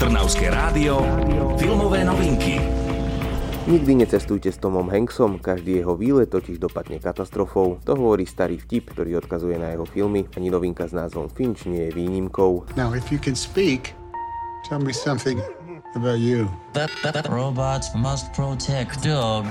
Trnavské rádio, filmové novinky. Nikdy necestujte s Tomom Hanksom, každý jeho výlet totiž dopadne katastrofou. To hovorí starý vtip, ktorý odkazuje na jeho filmy. Ani novinka s názvom Finch nie je výnimkou. Now, if you can speak, tell me something about you. Robots must protect dog.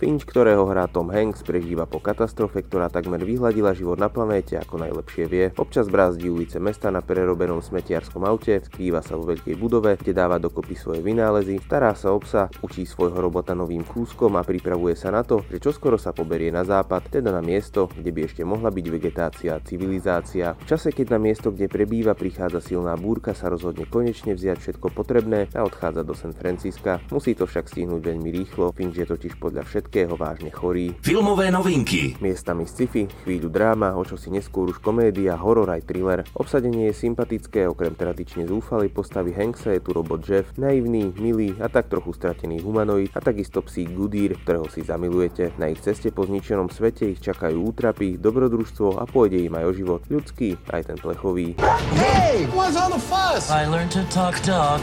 Finch, ktorého hrá Tom Hanks, prežíva po katastrofe, ktorá takmer vyhladila život na planéte ako najlepšie vie. Občas brázdi ulice mesta na prerobenom smetiarskom aute, skrýva sa vo veľkej budove, kde dáva dokopy svoje vynálezy, stará sa o psa, učí svojho robota novým kúskom a pripravuje sa na to, že čoskoro sa poberie na západ, teda na miesto, kde by ešte mohla byť vegetácia a civilizácia. V čase, keď na miesto, kde prebýva, prichádza silná búrka, sa rozhodne konečne vziať všetko potrebné a odchádza do San Francisca. Musí to však stihnúť veľmi rýchlo, Finch je totiž podľa všetkého vážne chorý. Filmové novinky. Miestami sci-fi, chvíľu dráma, o čo si neskôr už komédia, horor aj thriller. Obsadenie je sympatické, okrem tradične zúfalej postavy Hanksa je tu robot Jeff, naivný, milý a tak trochu stratený humanoid a takisto psík Goodyear, ktorého si zamilujete. Na ich ceste po zničenom svete ich čakajú útrapy, dobrodružstvo a pôjde im aj o život ľudský, aj ten plechový. Hey, what's all the fuss? I learned to talk dog.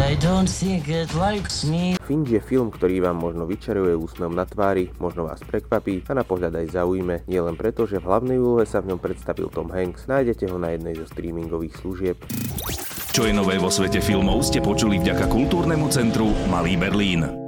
I don't think it likes me. Finch je film, ktorý vám možno vyčaruje úsmevom na tvári, možno vás prekvapí a na pohľad aj zaujme, nielen preto, že v hlavnej úlohe sa v ňom predstavil Tom Hanks. Nájdete ho na jednej zo streamingových služieb. Čo je nové vo svete filmov ste počuli vďaka kultúrnemu centru Malý Berlín.